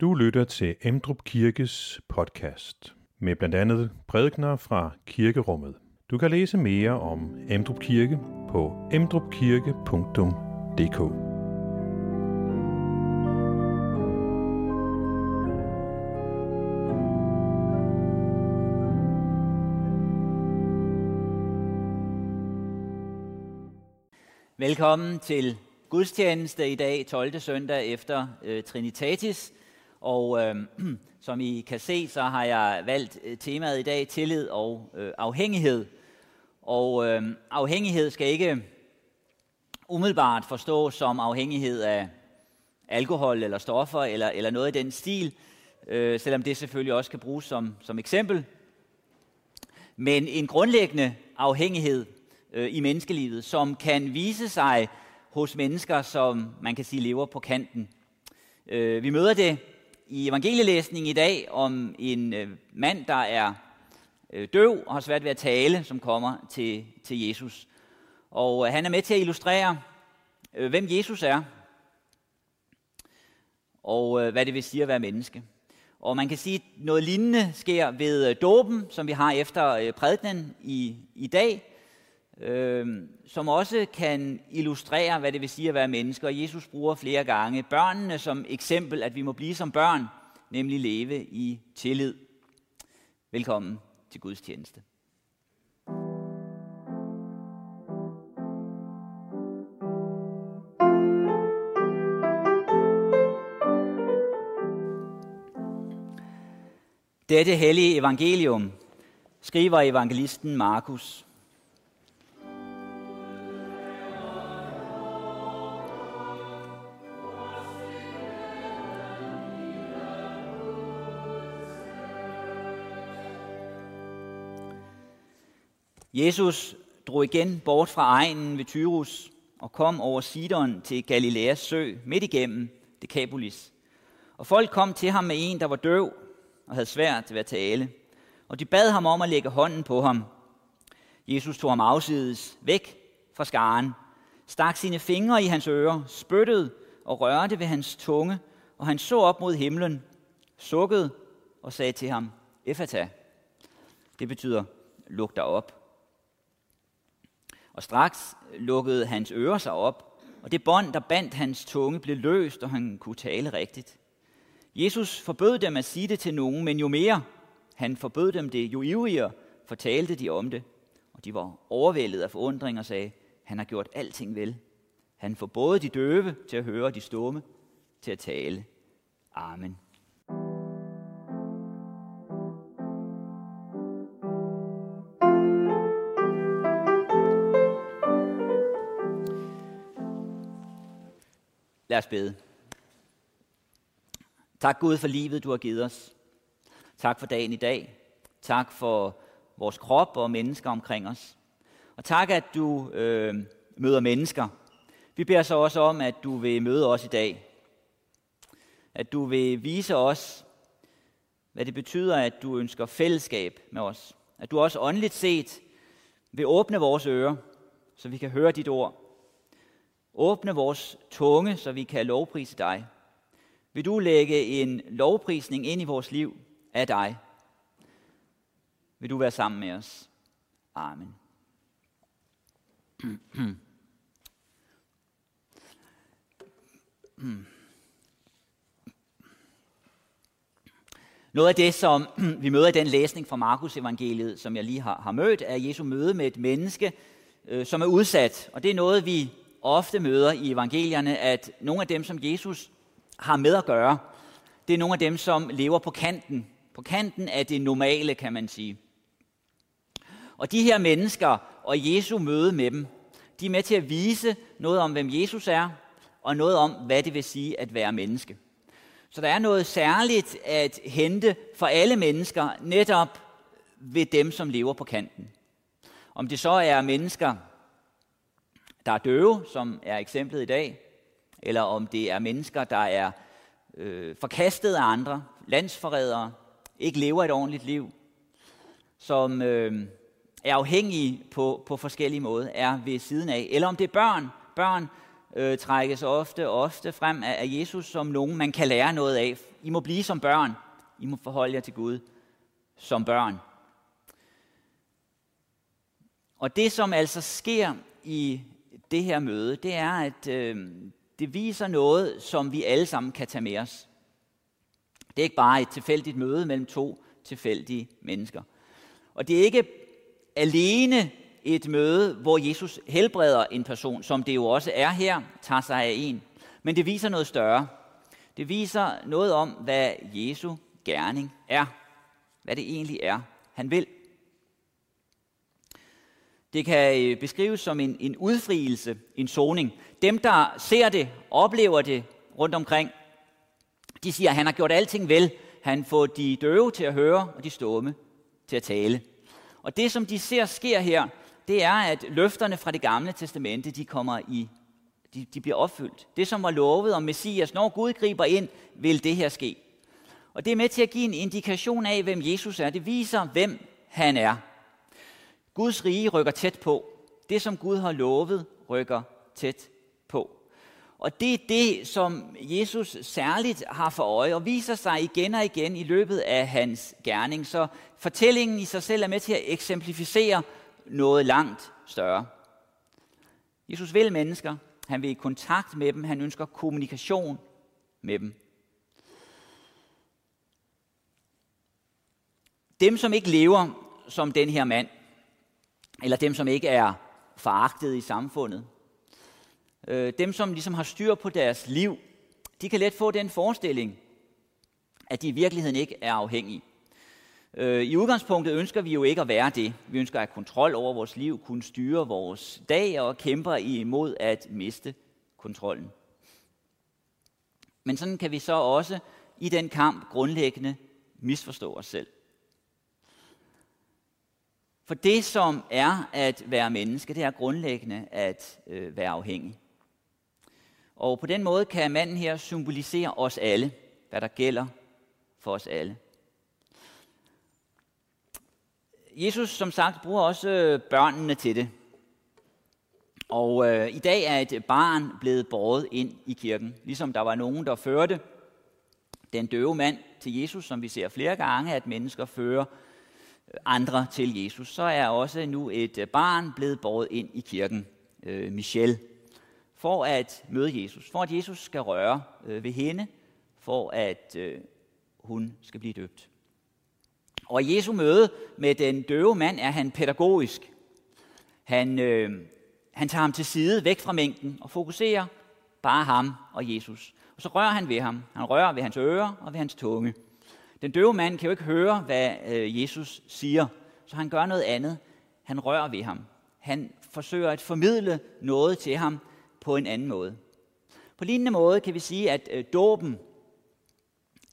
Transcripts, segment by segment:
Du lytter til Emdrup Kirkes podcast med blandt andet prædikner fra kirkerummet. Du kan læse mere om Emdrup Kirke på emdrupkirke.dk. Velkommen til gudstjeneste i dag, 12. søndag efter øh, Trinitatis. Og øh, som I kan se, så har jeg valgt øh, temaet i dag, tillid og øh, afhængighed. Og øh, afhængighed skal ikke umiddelbart forstås som afhængighed af alkohol eller stoffer eller, eller noget i den stil, øh, selvom det selvfølgelig også kan bruges som, som eksempel. Men en grundlæggende afhængighed øh, i menneskelivet, som kan vise sig hos mennesker, som man kan sige lever på kanten. Øh, vi møder det i evangelielæsningen i dag om en øh, mand, der er øh, døv og har svært ved at tale, som kommer til, til Jesus. Og øh, han er med til at illustrere, øh, hvem Jesus er, og øh, hvad det vil sige at være menneske. Og man kan sige, at noget lignende sker ved øh, dåben, som vi har efter øh, prædikenen i, i dag, øh, som også kan illustrere, hvad det vil sige at være menneske. Jesus bruger flere gange børnene som eksempel, at vi må blive som børn, nemlig leve i tillid. Velkommen til Guds tjeneste. Dette hellige evangelium skriver evangelisten Markus. Jesus drog igen bort fra egnen ved Tyrus og kom over Sidon til Galileas sø midt igennem Decapolis. Og folk kom til ham med en, der var døv og havde svært ved at tale. Og de bad ham om at lægge hånden på ham. Jesus tog ham afsides væk fra skaren, stak sine fingre i hans ører, spyttede og rørte ved hans tunge, og han så op mod himlen, sukkede og sagde til ham, Efata. Det betyder, luk dig op. Og straks lukkede hans ører sig op, og det bånd, der bandt hans tunge, blev løst, og han kunne tale rigtigt. Jesus forbød dem at sige det til nogen, men jo mere han forbød dem det, jo ivrigere fortalte de om det. Og de var overvældet af forundring og sagde, han har gjort alting vel. Han får både de døve til at høre, og de stumme til at tale. Amen. Lad os bede. Tak Gud for livet, du har givet os. Tak for dagen i dag. Tak for vores krop og mennesker omkring os. Og tak, at du øh, møder mennesker. Vi beder så også om, at du vil møde os i dag. At du vil vise os, hvad det betyder, at du ønsker fællesskab med os. At du også åndeligt set vil åbne vores ører, så vi kan høre dit ord Åbne vores tunge, så vi kan lovprise dig. Vil du lægge en lovprisning ind i vores liv af dig? Vil du være sammen med os? Amen. Noget af det, som vi møder i den læsning fra Markus evangeliet, som jeg lige har, har mødt, er Jesu møde med et menneske, øh, som er udsat. Og det er noget, vi ofte møder i evangelierne, at nogle af dem, som Jesus har med at gøre, det er nogle af dem, som lever på kanten. På kanten af det normale, kan man sige. Og de her mennesker og Jesu møde med dem, de er med til at vise noget om, hvem Jesus er, og noget om, hvad det vil sige at være menneske. Så der er noget særligt at hente for alle mennesker, netop ved dem, som lever på kanten. Om det så er mennesker, der er døve, som er eksemplet i dag, eller om det er mennesker, der er øh, forkastet af andre, landsforrædere, ikke lever et ordentligt liv, som øh, er afhængige på, på forskellige måder, er ved siden af. Eller om det er børn, børn øh, trækkes ofte ofte frem af, af Jesus som nogen, man kan lære noget af. I må blive som børn. I må forholde jer til Gud som børn. Og det, som altså sker i det her møde, det er, at øh, det viser noget, som vi alle sammen kan tage med os. Det er ikke bare et tilfældigt møde mellem to tilfældige mennesker. Og det er ikke alene et møde, hvor Jesus helbreder en person, som det jo også er her, tager sig af en. Men det viser noget større. Det viser noget om, hvad Jesu gerning er. Hvad det egentlig er, han vil. Det kan øh, beskrives som en, en udfrielse, en soning. Dem, der ser det, oplever det rundt omkring, de siger, at han har gjort alting vel. Han får de døve til at høre, og de stumme til at tale. Og det, som de ser sker her, det er, at løfterne fra det gamle testamente, de kommer i, de, de bliver opfyldt. Det, som var lovet om Messias, når Gud griber ind, vil det her ske. Og det er med til at give en indikation af, hvem Jesus er. Det viser, hvem han er. Guds rige rykker tæt på. Det, som Gud har lovet, rykker tæt på. Og det er det, som Jesus særligt har for øje og viser sig igen og igen i løbet af hans gerning. Så fortællingen i sig selv er med til at eksemplificere noget langt større. Jesus vil mennesker. Han vil i kontakt med dem. Han ønsker kommunikation med dem. Dem, som ikke lever som den her mand, eller dem, som ikke er foragtet i samfundet, øh, dem, som ligesom har styr på deres liv, de kan let få den forestilling, at de i virkeligheden ikke er afhængige. Øh, I udgangspunktet ønsker vi jo ikke at være det. Vi ønsker at have kontrol over vores liv, kunne styre vores dag og kæmper imod at miste kontrollen. Men sådan kan vi så også i den kamp grundlæggende misforstå os selv. For det, som er at være menneske, det er grundlæggende at øh, være afhængig. Og på den måde kan manden her symbolisere os alle, hvad der gælder for os alle. Jesus, som sagt, bruger også øh, børnene til det. Og øh, i dag er et barn blevet båret ind i kirken, ligesom der var nogen, der førte den døve mand til Jesus, som vi ser flere gange, at mennesker fører andre til Jesus, så er også nu et øh, barn blevet båret ind i kirken, øh, Michel, for at møde Jesus, for at Jesus skal røre øh, ved hende, for at øh, hun skal blive døbt. Og i Jesu møde med den døve mand er han pædagogisk. Han, øh, han tager ham til side, væk fra mængden, og fokuserer bare ham og Jesus. Og så rører han ved ham. Han rører ved hans ører og ved hans tunge. Den døve mand kan jo ikke høre, hvad øh, Jesus siger, så han gør noget andet. Han rører ved ham. Han forsøger at formidle noget til ham på en anden måde. På lignende måde kan vi sige, at øh, dåben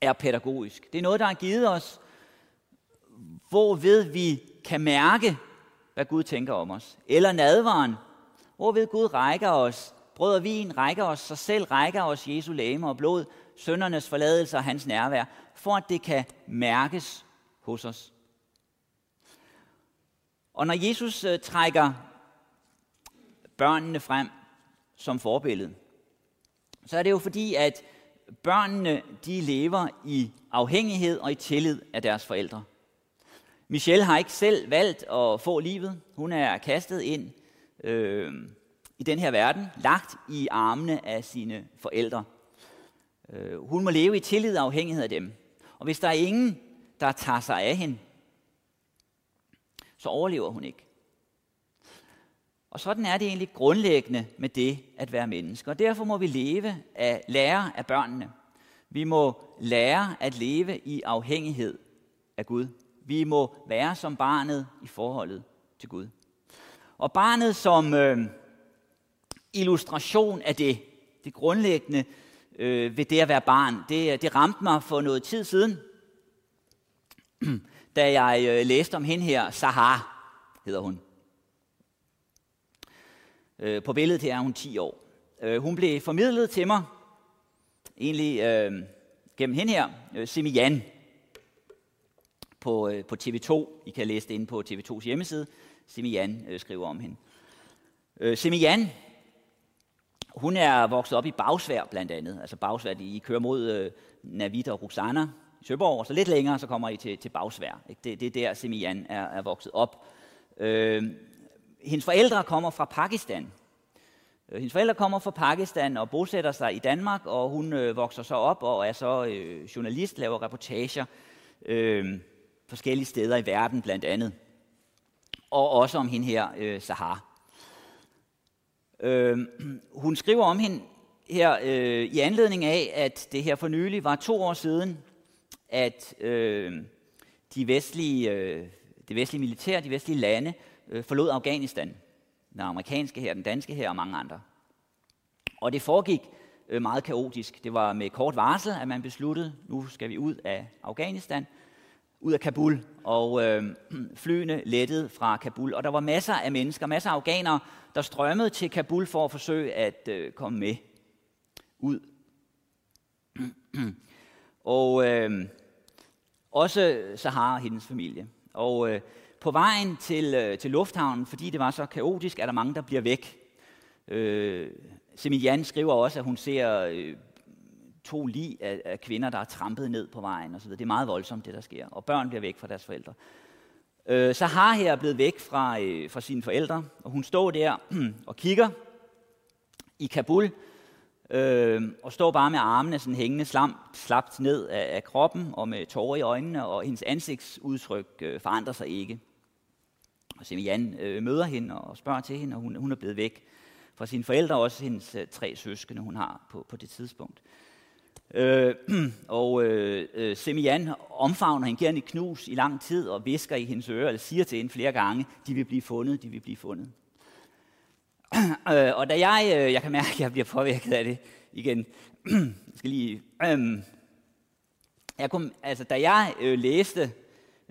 er pædagogisk. Det er noget, der har givet os, hvorved vi kan mærke, hvad Gud tænker om os. Eller nadvaren, hvorved Gud rækker os brød og vin, rækker os sig selv, rækker os Jesu læme og blod, søndernes forladelse og hans nærvær, for at det kan mærkes hos os. Og når Jesus øh, trækker børnene frem som forbillede, så er det jo fordi, at børnene de lever i afhængighed og i tillid af deres forældre. Michelle har ikke selv valgt at få livet. Hun er kastet ind øh, i den her verden, lagt i armene af sine forældre. Øh, hun må leve i tillid og afhængighed af dem. Og hvis der er ingen, der tager sig af hende, så overlever hun ikke. Og sådan er det egentlig grundlæggende med det at være menneske. Og derfor må vi leve af, lære af børnene. Vi må lære at leve i afhængighed af Gud. Vi må være som barnet i forholdet til Gud. Og barnet som øh, illustration af det, det grundlæggende øh, ved det at være barn, det, det ramte mig for noget tid siden, da jeg øh, læste om hende her, Sahar hedder hun. Øh, på billedet her er hun 10 år. Øh, hun blev formidlet til mig, egentlig øh, gennem hende her, øh, Semian, på, øh, på TV2. I kan læse det inde på TV2's hjemmeside. Semian øh, skriver om hende. Øh, Semian hun er vokset op i Bagsvær blandt andet. Altså Bagsvær, I kører mod øh, Navita og Roxana i Søborg, og så lidt længere, så kommer I til, til Bagsvær. Ikke? Det, det er der, Semian er, er vokset op. Øh, hendes forældre kommer fra Pakistan. Øh, hendes forældre kommer fra Pakistan og bosætter sig i Danmark, og hun øh, vokser så op og er så øh, journalist, laver reportager øh, forskellige steder i verden blandt andet. Og også om hende her, øh, Sahar. Øh, hun skriver om hende her øh, i anledning af, at det her for nylig var to år siden, at øh, de vestlige, øh, det vestlige militær, de vestlige lande, øh, forlod Afghanistan. Den amerikanske her, den danske her og mange andre. Og det foregik øh, meget kaotisk. Det var med kort varsel, at man besluttede, nu skal vi ud af Afghanistan, ud af Kabul, og øh, flyene lettede fra Kabul. Og der var masser af mennesker, masser af afghanere, der strømmede til Kabul for at forsøge at øh, komme med ud. og øh, også Sahara og hendes familie. Og øh, på vejen til, øh, til lufthavnen, fordi det var så kaotisk, er der mange, der bliver væk. Øh, Semilian skriver også, at hun ser øh, to lig af, af kvinder, der er trampet ned på vejen osv. Det er meget voldsomt, det der sker. Og børn bliver væk fra deres forældre. Øh, Sahar her er blevet væk fra, øh, fra sine forældre, og hun står der og kigger i Kabul, øh, og står bare med armene sådan hængende slam, slapt ned af, af kroppen, og med tårer i øjnene, og hendes ansigtsudtryk øh, forandrer sig ikke. Og Semian øh, møder hende og spørger til hende, og hun, hun er blevet væk fra sine forældre, og også hendes øh, tre søskende, hun har på, på det tidspunkt. Øh, Øh, og øh, øh, Semian omfavner hende, giver hende et knus i lang tid og visker i hendes øre, eller siger til hende flere gange, de vil blive fundet, de vil blive fundet. øh, og da jeg, øh, jeg kan mærke, at jeg bliver påvirket af det igen, jeg skal lige, øh, jeg kom, altså, da jeg øh, læste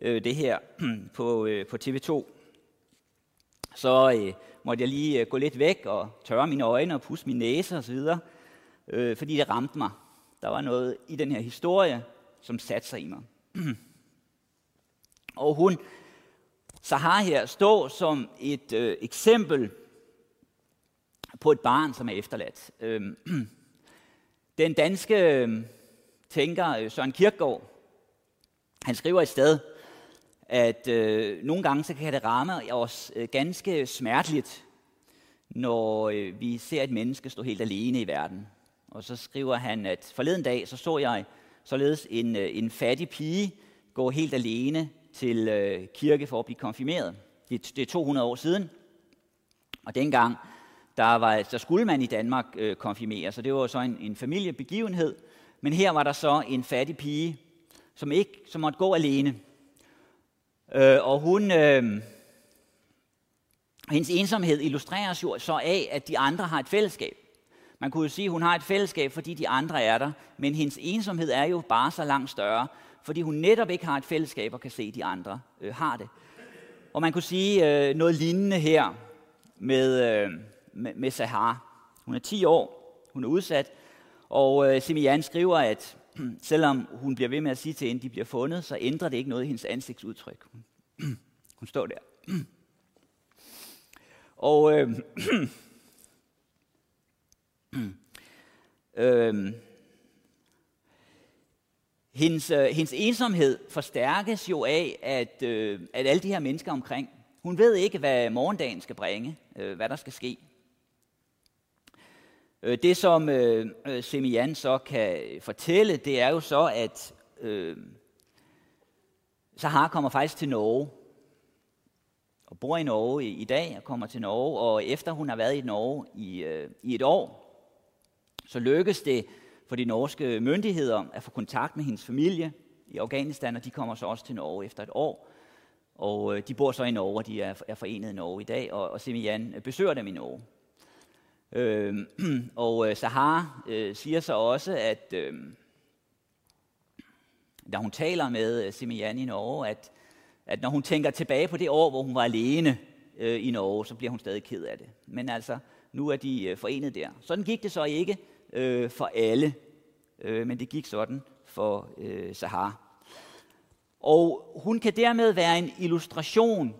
øh, det her på, øh, på TV2, så øh, måtte jeg lige øh, gå lidt væk og tørre mine øjne og pusse min næse osv., øh, fordi det ramte mig. Der var noget i den her historie, som satte sig i mig. og hun, Sahar her, står som et øh, eksempel på et barn, som er efterladt. Øh, den danske øh, tænker øh, Søren Kierkegaard, han skriver et sted, at øh, nogle gange så kan det ramme os øh, ganske smerteligt, når øh, vi ser et menneske stå helt alene i verden. Og så skriver han, at forleden dag, så så jeg således en, øh, en fattig pige gå helt alene til øh, kirke for at blive konfirmeret. Det, det er 200 år siden. Og dengang, der, var, der skulle man i Danmark øh, konfirmere, så det var så en, en familiebegivenhed. Men her var der så en fattig pige, som ikke som måtte gå alene. Øh, og hun, øh, hendes ensomhed illustreres jo så af, at de andre har et fællesskab. Man kunne jo sige, at hun har et fællesskab, fordi de andre er der, men hendes ensomhed er jo bare så langt større, fordi hun netop ikke har et fællesskab og kan se, at de andre øh, har det. Og man kunne sige øh, noget lignende her med, øh, med, med Sahar. Hun er 10 år, hun er udsat, og øh, Simian skriver, at selvom hun bliver ved med at sige til hende, de bliver fundet, så ændrer det ikke noget i hendes ansigtsudtryk. Hun, hun står der. Og øh, øhm, hendes, øh, hendes ensomhed forstærkes jo af, at, øh, at alle de her mennesker omkring, hun ved ikke, hvad morgendagen skal bringe, øh, hvad der skal ske. Øh, det, som øh, øh, Semian så kan fortælle, det er jo så, at øh, Sahar kommer faktisk til Norge, og bor i Norge i, i dag, og kommer til Norge, og efter hun har været i Norge i, øh, i et år, så lykkes det for de norske myndigheder at få kontakt med hendes familie i Afghanistan, og de kommer så også til Norge efter et år. Og øh, de bor så i Norge, og de er, er forenet i Norge i dag, og, og øh, besøger dem i Norge. Øhm, øh, og Sahar øh, siger så også, at øh, da hun taler med øh, Simian i Norge, at, at når hun tænker tilbage på det år, hvor hun var alene øh, i Norge, så bliver hun stadig ked af det. Men altså, nu er de øh, forenet der. Sådan gik det så ikke øh, for alle, øh, men det gik sådan for øh, Sahar. Og hun kan dermed være en illustration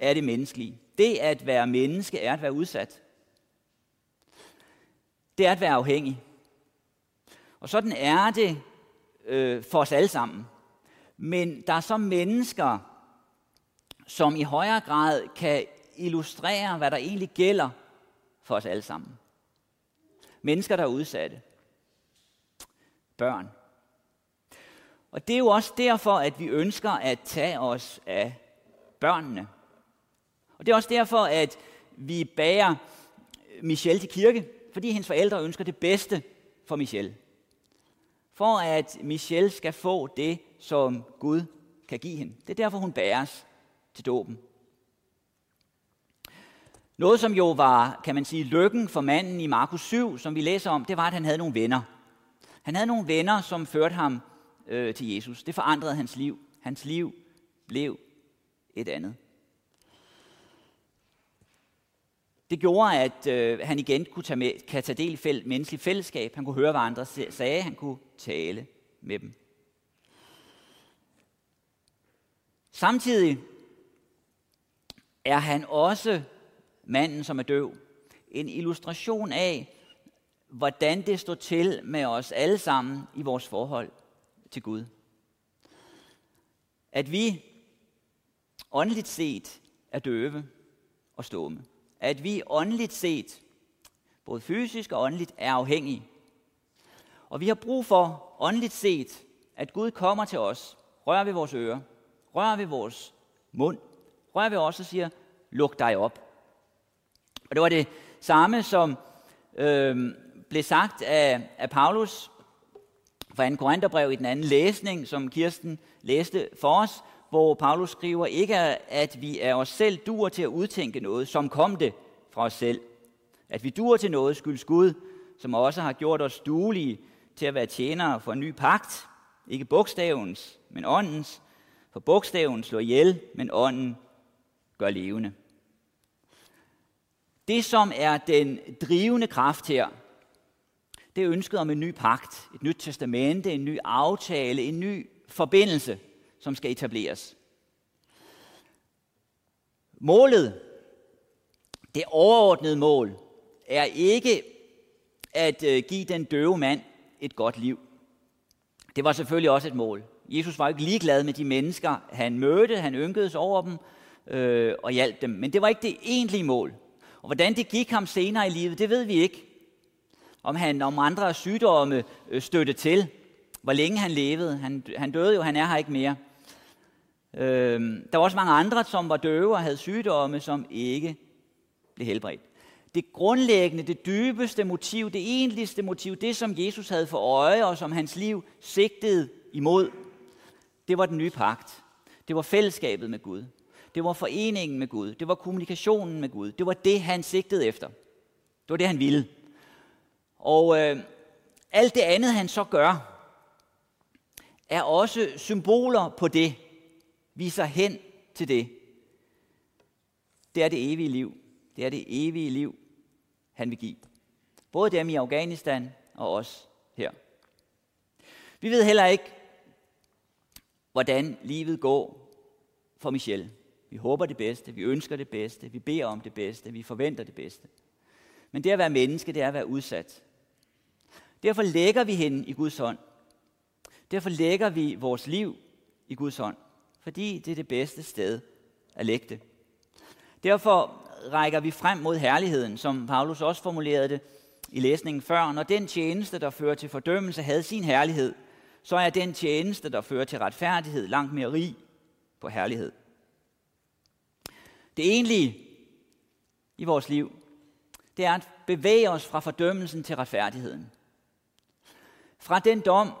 af det menneskelige. Det at være menneske er at være udsat. det er at være afhængig. Og sådan er det øh, for os alle sammen. Men der er så mennesker, som i højere grad kan illustrere, hvad der egentlig gælder for os alle sammen. Mennesker, der er udsatte. Børn. Og det er jo også derfor, at vi ønsker at tage os af børnene. Og det er også derfor, at vi bærer Michelle til kirke, fordi hendes forældre ønsker det bedste for Michelle. For at Michelle skal få det, som Gud kan give hende. Det er derfor, hun bæres til dåben. Noget, som jo var, kan man sige, lykken for manden i Markus 7, som vi læser om, det var, at han havde nogle venner. Han havde nogle venner, som førte ham øh, til Jesus. Det forandrede hans liv. Hans liv blev et andet. Det gjorde, at øh, han igen kunne tage, med, kan tage del i fæl, menneskelig fællesskab. Han kunne høre, hvad andre sagde. Han kunne tale med dem. Samtidig er han også manden, som er døv. En illustration af, hvordan det står til med os alle sammen i vores forhold til Gud. At vi åndeligt set er døve og stående. At vi åndeligt set, både fysisk og åndeligt, er afhængige. Og vi har brug for åndeligt set, at Gud kommer til os, rører ved vores ører, rører ved vores mund, rører ved os og siger, luk dig op. Og det var det samme, som øh, blev sagt af, af Paulus fra 2. Korintherbrev i den anden læsning, som Kirsten læste for os, hvor Paulus skriver ikke, at vi er os selv duer til at udtænke noget, som kom det fra os selv. At vi duer til noget skyldes Gud, som også har gjort os duelige til at være tjenere for en ny pagt. Ikke bogstavens, men åndens. For bogstaven slår ihjel, men ånden gør levende. Det, som er den drivende kraft her, det er ønsket om en ny pagt, et nyt testamente, en ny aftale, en ny forbindelse, som skal etableres. Målet, det overordnede mål, er ikke at øh, give den døve mand et godt liv. Det var selvfølgelig også et mål. Jesus var ikke ligeglad med de mennesker, han mødte, han ynkedes over dem øh, og hjalp dem. Men det var ikke det egentlige mål. Og hvordan det gik ham senere i livet, det ved vi ikke. Om han om andre sygdomme øh, støtte til, hvor længe han levede. Han, han døde jo, han er her ikke mere. Øhm, der var også mange andre, som var døve og havde sygdomme, som ikke blev helbredt. Det grundlæggende, det dybeste motiv, det egentligste motiv, det som Jesus havde for øje og som hans liv sigtede imod, det var den nye pagt. Det var fællesskabet med Gud. Det var foreningen med Gud. Det var kommunikationen med Gud. Det var det, han sigtede efter. Det var det, han ville. Og øh, alt det andet, han så gør, er også symboler på det, viser hen til det. Det er det evige liv. Det er det evige liv, han vil give. Både dem i Afghanistan og os her. Vi ved heller ikke, hvordan livet går for Michelle. Vi håber det bedste, vi ønsker det bedste, vi beder om det bedste, vi forventer det bedste. Men det at være menneske, det er at være udsat. Derfor lægger vi hende i Guds hånd. Derfor lægger vi vores liv i Guds hånd, fordi det er det bedste sted at lægge det. Derfor rækker vi frem mod herligheden, som Paulus også formulerede det i læsningen før. Når den tjeneste, der fører til fordømmelse, havde sin herlighed, så er den tjeneste, der fører til retfærdighed, langt mere rig på herlighed. Det egentlige i vores liv, det er at bevæge os fra fordømmelsen til retfærdigheden. Fra den dom,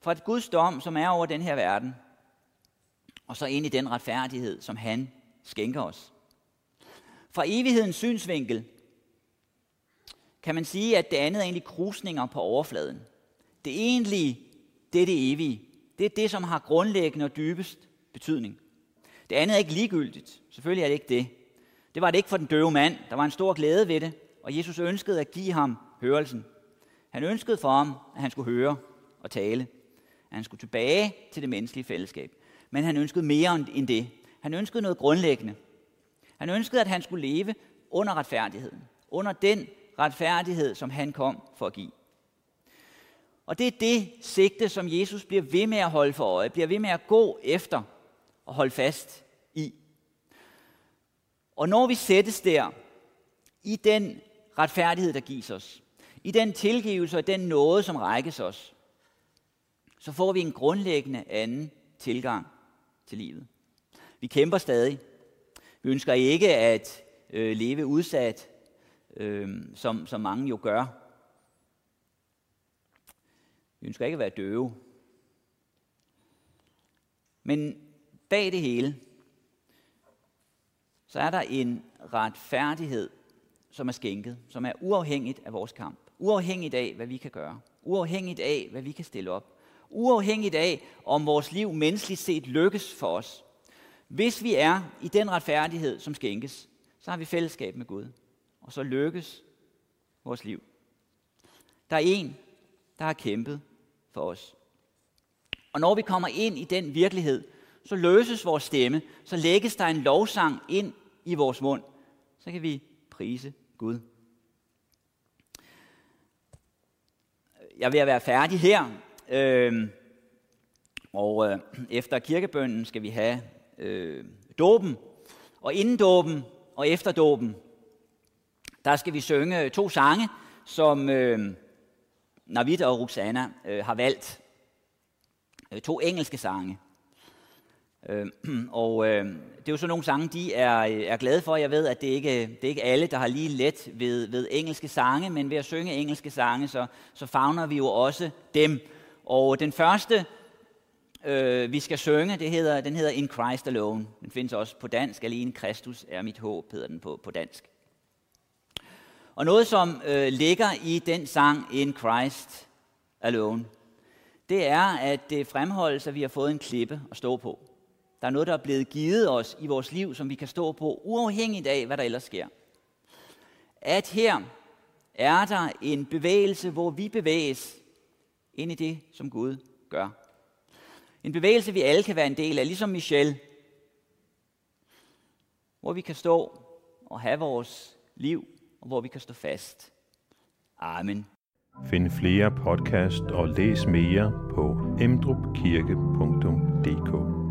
fra et Guds dom, som er over den her verden, og så ind i den retfærdighed, som han skænker os. Fra evighedens synsvinkel kan man sige, at det andet er egentlig krusninger på overfladen. Det egentlige, det er det evige. Det er det, som har grundlæggende og dybest betydning. Det andet er ikke ligegyldigt. Selvfølgelig er det ikke det. Det var det ikke for den døve mand. Der var en stor glæde ved det, og Jesus ønskede at give ham hørelsen. Han ønskede for ham, at han skulle høre og tale. At han skulle tilbage til det menneskelige fællesskab. Men han ønskede mere end det. Han ønskede noget grundlæggende. Han ønskede, at han skulle leve under retfærdigheden. Under den retfærdighed, som han kom for at give. Og det er det sigte, som Jesus bliver ved med at holde for øje, bliver ved med at gå efter og holde fast i. Og når vi sættes der, i den retfærdighed, der gives os, i den tilgivelse og den nåde, som rækkes os, så får vi en grundlæggende anden tilgang til livet. Vi kæmper stadig. Vi ønsker ikke at øh, leve udsat, øh, som, som mange jo gør. Vi ønsker ikke at være døve. Men bag det hele, så er der en retfærdighed, som er skænket, som er uafhængigt af vores kamp. Uafhængigt af, hvad vi kan gøre. Uafhængigt af, hvad vi kan stille op. Uafhængigt af, om vores liv menneskeligt set lykkes for os. Hvis vi er i den retfærdighed, som skænkes, så har vi fællesskab med Gud. Og så lykkes vores liv. Der er en, der har kæmpet for os. Og når vi kommer ind i den virkelighed, så løses vores stemme, så lægges der en lovsang ind i vores mund. Så kan vi prise Gud. Jeg er ved at være færdig her. Øh, og øh, efter kirkebønnen skal vi have øh, dåben. Og inden dåben og efter dåben, der skal vi synge øh, to sange, som øh, Navid og Roxana øh, har valgt. Øh, to engelske sange. Øh, og øh, det er jo så nogle sange, de er, øh, er glade for. Jeg ved, at det ikke det er ikke alle, der har lige let ved, ved engelske sange, men ved at synge engelske sange, så, så fagner vi jo også dem. Og den første, øh, vi skal synge, det hedder, den hedder In Christ Alone. Den findes også på dansk. Alene Kristus er mit håb, hedder den på, på dansk. Og noget, som øh, ligger i den sang In Christ Alone, det er, at det fremholdes, at vi har fået en klippe at stå på. Der er noget, der er blevet givet os i vores liv, som vi kan stå på, uafhængigt af, hvad der ellers sker. At her er der en bevægelse, hvor vi bevæges ind i det, som Gud gør. En bevægelse, vi alle kan være en del af, ligesom Michel. Hvor vi kan stå og have vores liv, og hvor vi kan stå fast. Amen. Find flere podcast og læs mere på emdrupkirke.dk